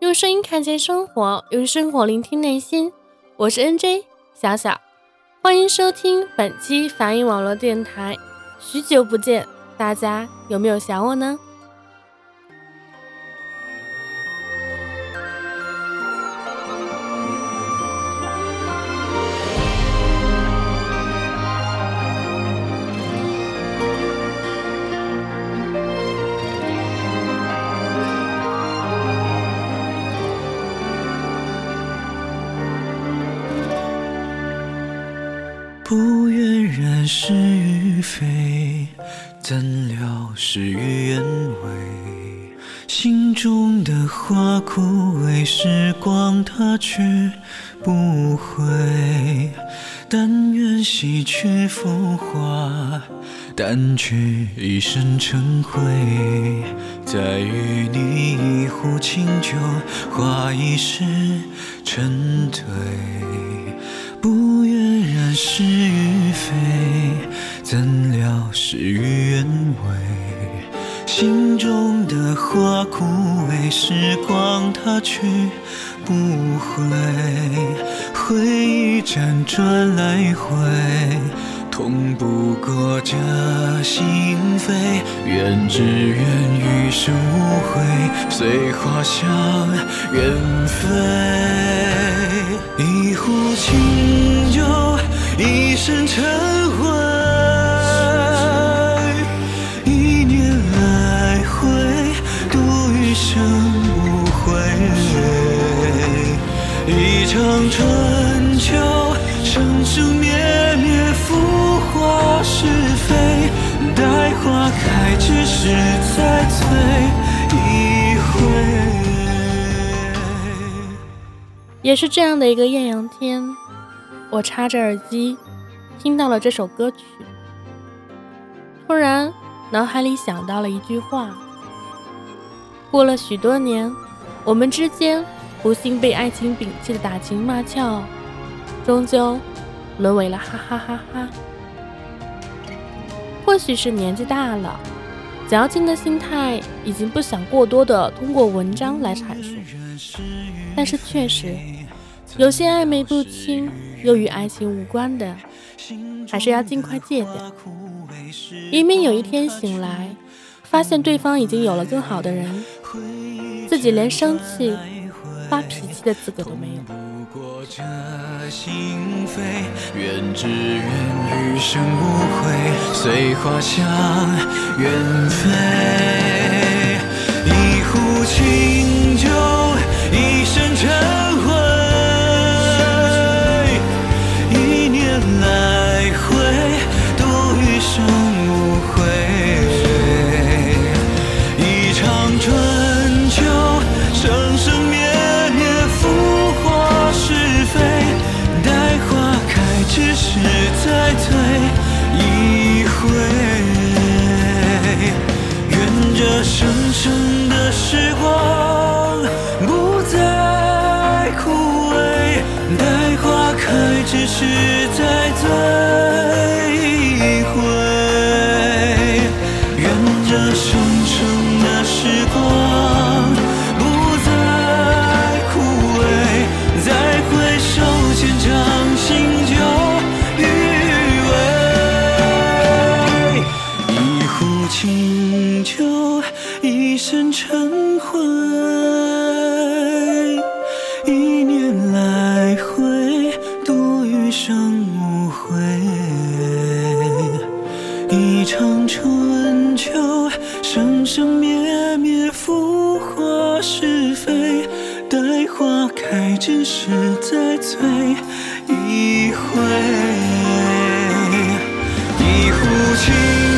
用声音看见生活，用生活聆听内心。我是 NJ 小小，欢迎收听本期法音网络电台。许久不见，大家有没有想我呢？与愿违。心中的花枯萎，时光它去不回。但愿洗去浮华，掸去一身尘灰。再与你一壶清酒，话一世沉醉。不愿染是与非，怎料事与愿违。心中的花枯萎，时光它去不回。回忆辗转来回，痛不过这心扉。愿只愿余生无悔，随花香远飞。一壶清酒，一身尘灰。场春秋，生生灭灭，浮华是非。待花开之时再醉一回。也是这样的一个艳阳天，我插着耳机，听到了这首歌曲，突然脑海里想到了一句话：过了许多年，我们之间不幸被爱情摒弃的打情骂俏，终究沦为了哈哈哈哈。或许是年纪大了，矫情的心态已经不想过多的通过文章来阐述。但是确实，有些暧昧不清又与爱情无关的，还是要尽快戒掉，以免有一天醒来，发现对方已经有了更好的人，自己连生气、发脾气的资格都没有。心扉愿只愿余生无悔，随花香远飞，一壶清酒。一壶清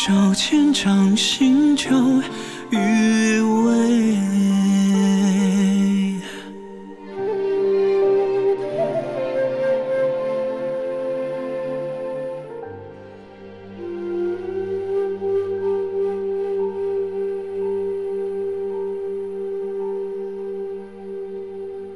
再回首，千丈新旧余味。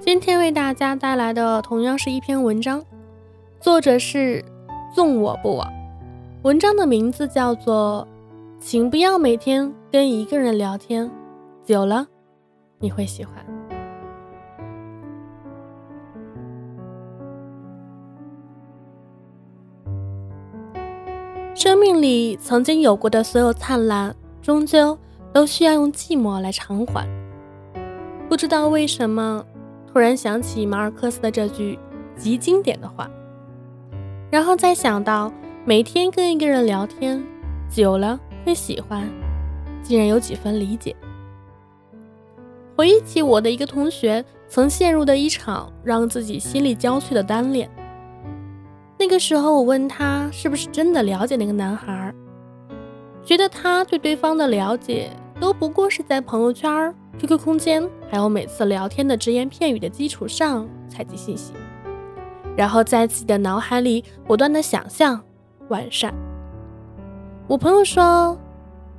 今天为大家带来的同样是一篇文章，作者是纵我不往。文章的名字叫做《请不要每天跟一个人聊天，久了你会喜欢》。生命里曾经有过的所有灿烂，终究都需要用寂寞来偿还。不知道为什么。突然想起马尔克斯的这句极经典的话，然后再想到每天跟一个人聊天久了会喜欢，竟然有几分理解。回忆起我的一个同学曾陷入的一场让自己心力交瘁的单恋。那个时候我问他是不是真的了解那个男孩，觉得他对对方的了解都不过是在朋友圈。QQ 空间，还有每次聊天的只言片语的基础上采集信息，然后在自己的脑海里不断的想象完善。我朋友说，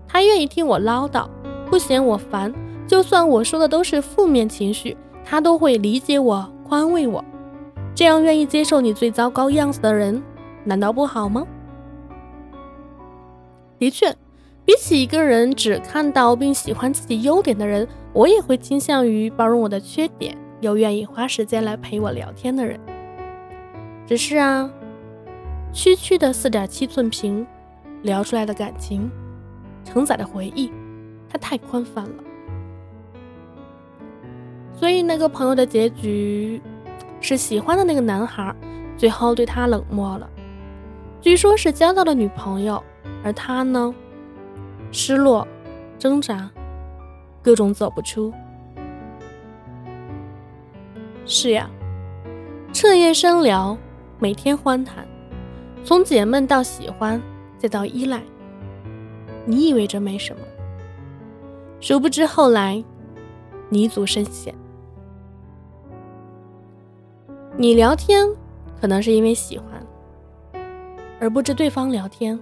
他愿意听我唠叨，不嫌我烦，就算我说的都是负面情绪，他都会理解我、宽慰我。这样愿意接受你最糟糕样子的人，难道不好吗？的确。比起一个人只看到并喜欢自己优点的人，我也会倾向于包容我的缺点，又愿意花时间来陪我聊天的人。只是啊，区区的四点七寸屏，聊出来的感情，承载的回忆，它太宽泛了。所以那个朋友的结局是喜欢的那个男孩最后对他冷漠了，据说是交到了女朋友，而他呢？失落、挣扎，各种走不出。是呀，彻夜深聊，每天欢谈，从解闷到喜欢，再到依赖。你以为这没什么，殊不知后来泥足深陷。你聊天可能是因为喜欢，而不知对方聊天。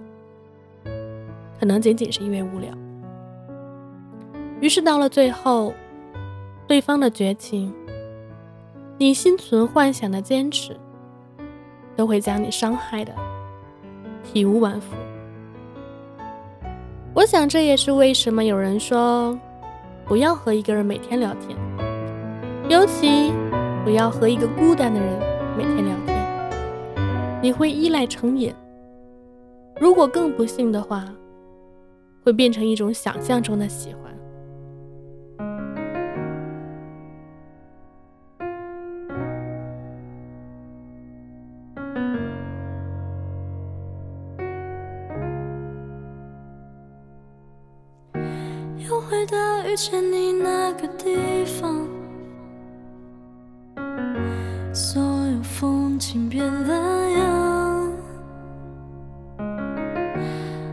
可能仅仅是因为无聊，于是到了最后，对方的绝情，你心存幻想的坚持，都会将你伤害的体无完肤。我想这也是为什么有人说，不要和一个人每天聊天，尤其不要和一个孤单的人每天聊天，你会依赖成瘾。如果更不幸的话。会变成一种想象中的喜欢。见你那个地方，所有风景变了样，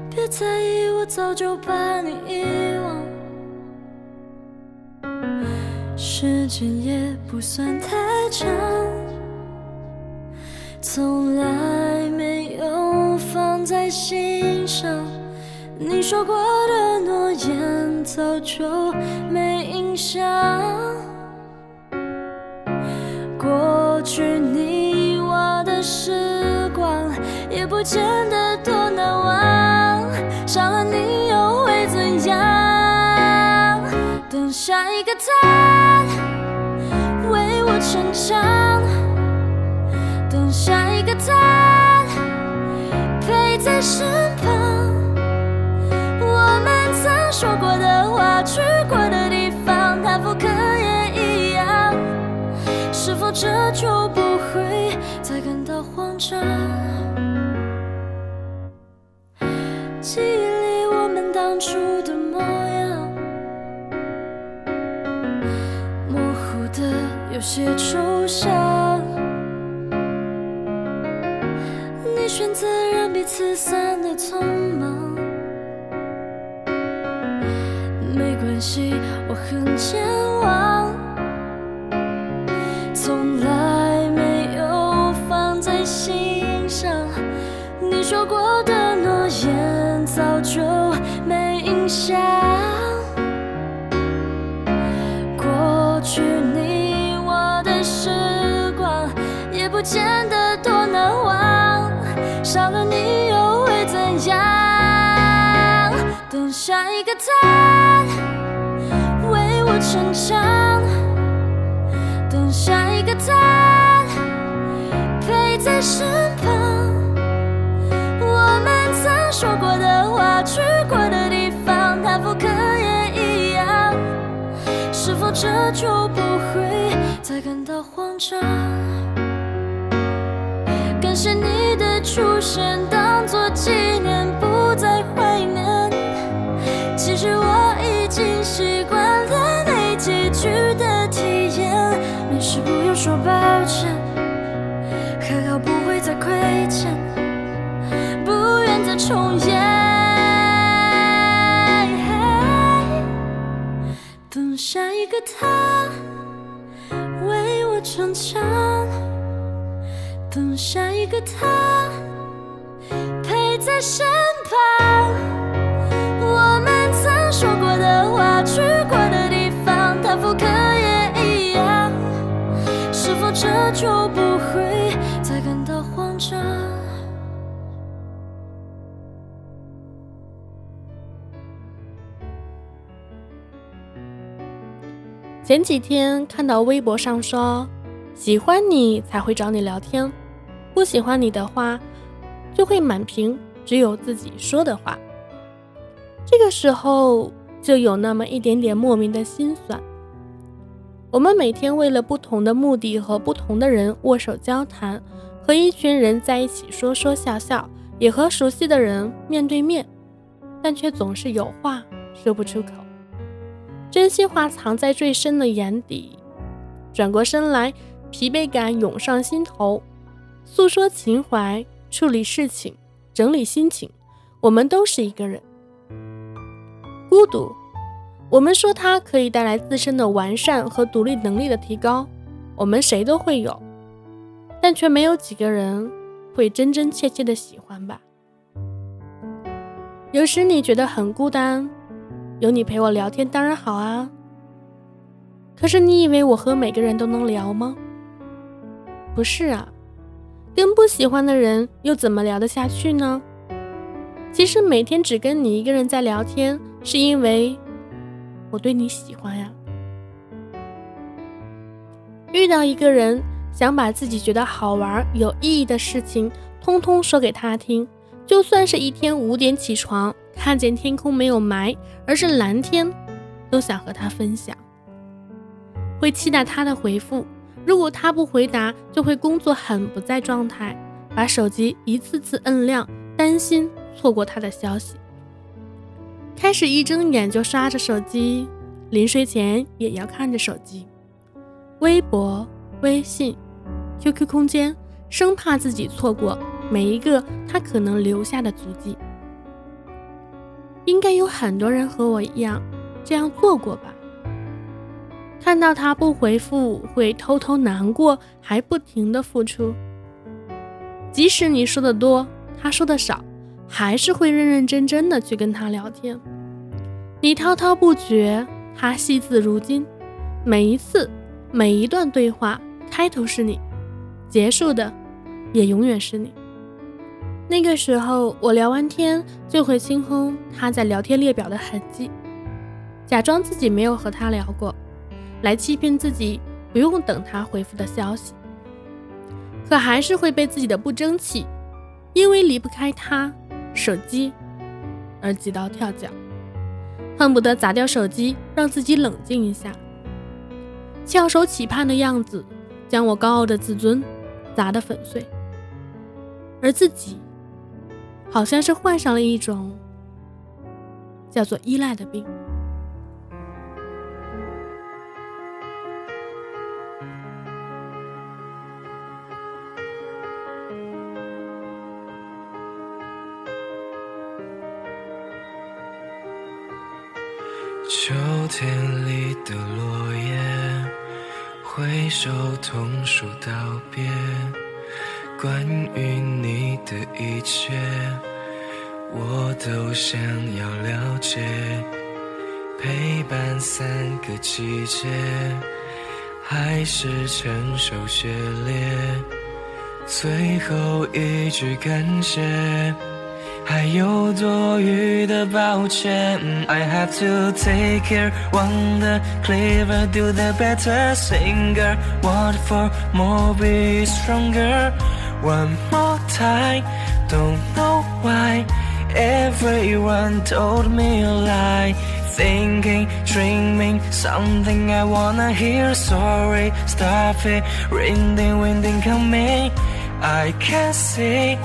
别在意。我早就把你遗忘，时间也不算太长，从来没有放在心。你说过的诺言早就没印象，过去你我的时光也不见得多难忘。少了你又会怎样？等下一个他为我成长，等下一个他陪在身说过的话，去过的地方，他复刻也一样。是否这就不会再感到慌张？记忆里我们当初的模样，模糊的有些抽象。前往，从来没有放在心上。你说过的诺言，早就没印象。过去你我的时光，也不见想，等下一个他陪在身旁。我们曾说过的话，去过的地方，他复刻也一样。是否这就不会再感到慌张？感谢你的出现，他为我逞强。等下一个他陪在身旁，前几天看到微博上说，喜欢你才会找你聊天，不喜欢你的话，就会满屏只有自己说的话。这个时候就有那么一点点莫名的心酸。我们每天为了不同的目的和不同的人握手交谈，和一群人在一起说说笑笑，也和熟悉的人面对面，但却总是有话说不出口。真心话藏在最深的眼底，转过身来，疲惫感涌上心头。诉说情怀，处理事情，整理心情，我们都是一个人。孤独，我们说它可以带来自身的完善和独立能力的提高，我们谁都会有，但却没有几个人会真真切切的喜欢吧。有时你觉得很孤单。有你陪我聊天当然好啊，可是你以为我和每个人都能聊吗？不是啊，跟不喜欢的人又怎么聊得下去呢？其实每天只跟你一个人在聊天，是因为我对你喜欢呀。遇到一个人，想把自己觉得好玩、有意义的事情，通通说给他听，就算是一天五点起床。看见天空没有霾，而是蓝天，都想和他分享。会期待他的回复，如果他不回答，就会工作很不在状态，把手机一次次摁亮，担心错过他的消息。开始一睁眼就刷着手机，临睡前也要看着手机，微博、微信、QQ 空间，生怕自己错过每一个他可能留下的足迹。应该有很多人和我一样这样做过吧？看到他不回复，会偷偷难过，还不停的付出。即使你说的多，他说的少，还是会认认真真的去跟他聊天。你滔滔不绝，他惜字如金。每一次，每一段对话，开头是你，结束的也永远是你。那个时候，我聊完天就会清空他在聊天列表的痕迹，假装自己没有和他聊过，来欺骗自己不用等他回复的消息。可还是会被自己的不争气，因为离不开他手机而急到跳脚，恨不得砸掉手机，让自己冷静一下。翘首企盼的样子，将我高傲的自尊砸得粉碎，而自己。好像是患上了一种叫做依赖的病。秋天里的落叶，挥手同树道别。关于你的一切，我都想要了解。陪伴三个季节，还是承受雪裂。最后一句感谢。还有多余的抱歉，I have to take care. Want the clever, do the better singer. what for? more, be stronger. One more time, don't know why. Everyone told me a lie. Thinking, dreaming, something I wanna hear. Sorry, stop it. Raining, winding, coming. I can't see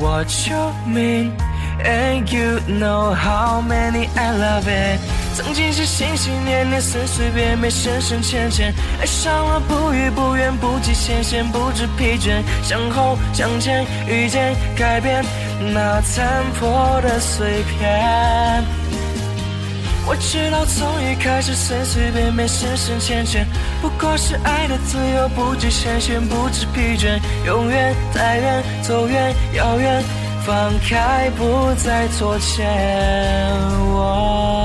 what you mean. And you know how many I love it。曾经是心心念念、随随便便、深深浅浅，爱上了不语不怨、不计前嫌、不知疲倦，向后向前，遇见改变那残破的碎片。我知道从一开始随随便便、深深浅浅，不过是爱的自由，不计前嫌、不知疲倦，永远太远，走远遥远。放开，不再拖欠。我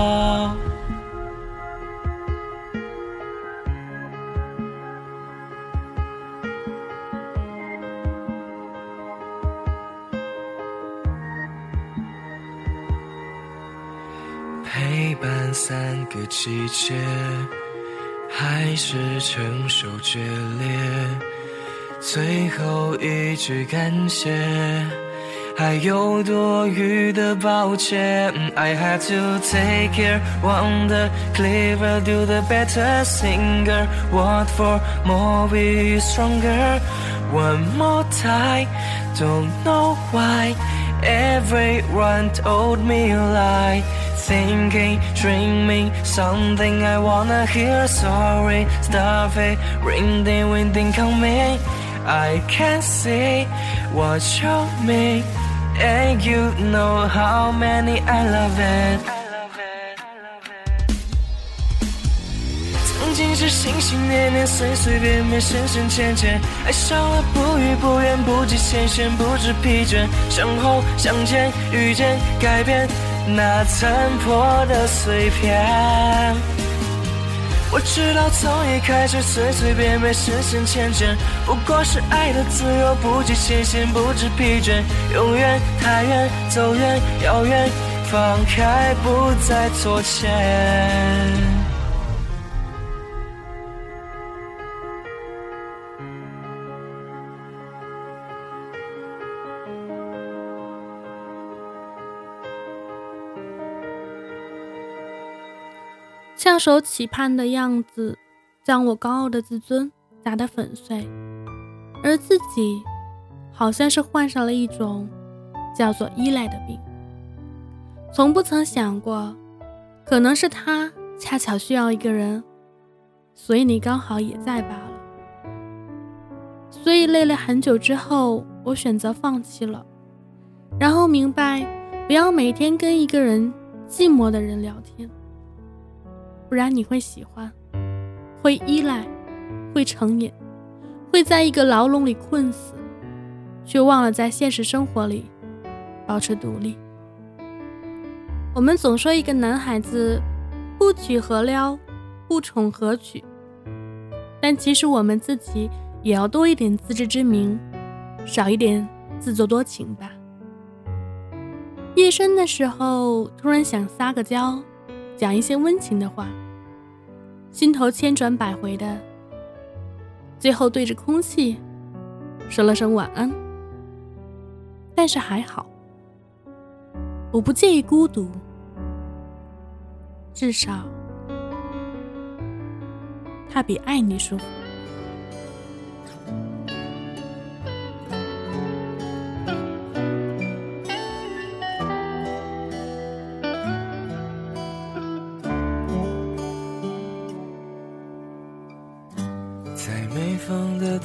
伴三个季节，还是承受决裂。最后一句感谢。还有多余的抱歉，I have to take care. Want the clever, do the better singer. What for more, be stronger. One more time, don't know why. Everyone told me a lie. Thinking, dreaming, something I wanna hear. Sorry, stop it. Raining, winding, coming. I can't see what you mean. And you know how many I love it。曾经是心心念念、随随便便、深深浅浅，爱上了不语不怨、不计前嫌、不知疲倦，向后向前，遇见改变那残破的碎片。我知道从一开始随随便便深深浅浅，不过是爱的自由，不计前嫌，不知疲倦，永远太远，走远遥远，放开不再拖欠。翘首企盼的样子，将我高傲的自尊砸得粉碎，而自己好像是患上了一种叫做依赖的病。从不曾想过，可能是他恰巧需要一个人，所以你刚好也在罢了。所以累了很久之后，我选择放弃了，然后明白，不要每天跟一个人寂寞的人聊天。不然你会喜欢，会依赖，会成瘾，会在一个牢笼里困死，却忘了在现实生活里保持独立。我们总说一个男孩子不娶何撩，不宠何娶，但其实我们自己也要多一点自知之明，少一点自作多情吧。夜深的时候，突然想撒个娇。讲一些温情的话，心头千转百回的，最后对着空气说了声晚安。但是还好，我不介意孤独，至少他比爱你舒服。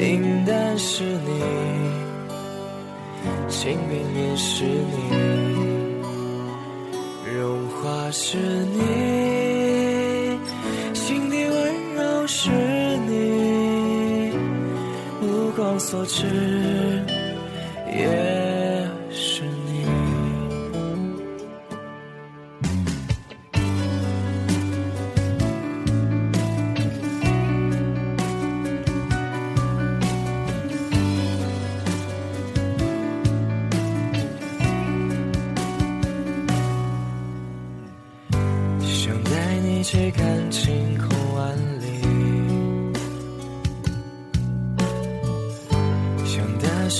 平淡是你，情并面是你，融化是你，心底温柔是你，目光所至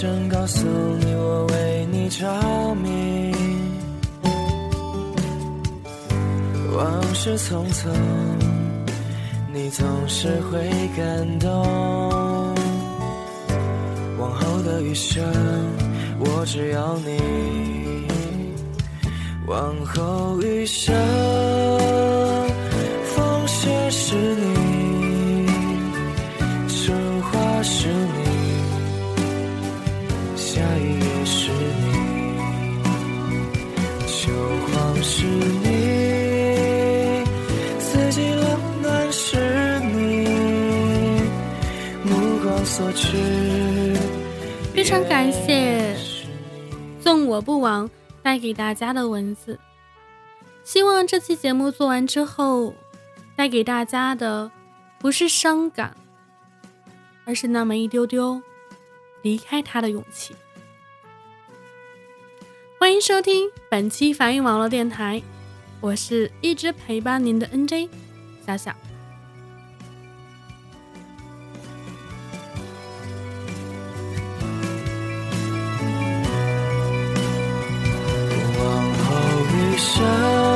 声告诉你，我为你着迷。往事匆匆，你总是会感动。往后的余生，我只要你。往后余生。所至。非常感谢送我不亡带给大家的文字，希望这期节目做完之后。带给大家的不是伤感，而是那么一丢丢离开他的勇气。欢迎收听本期梵音网络电台，我是一直陪伴您的 NJ 小小。想。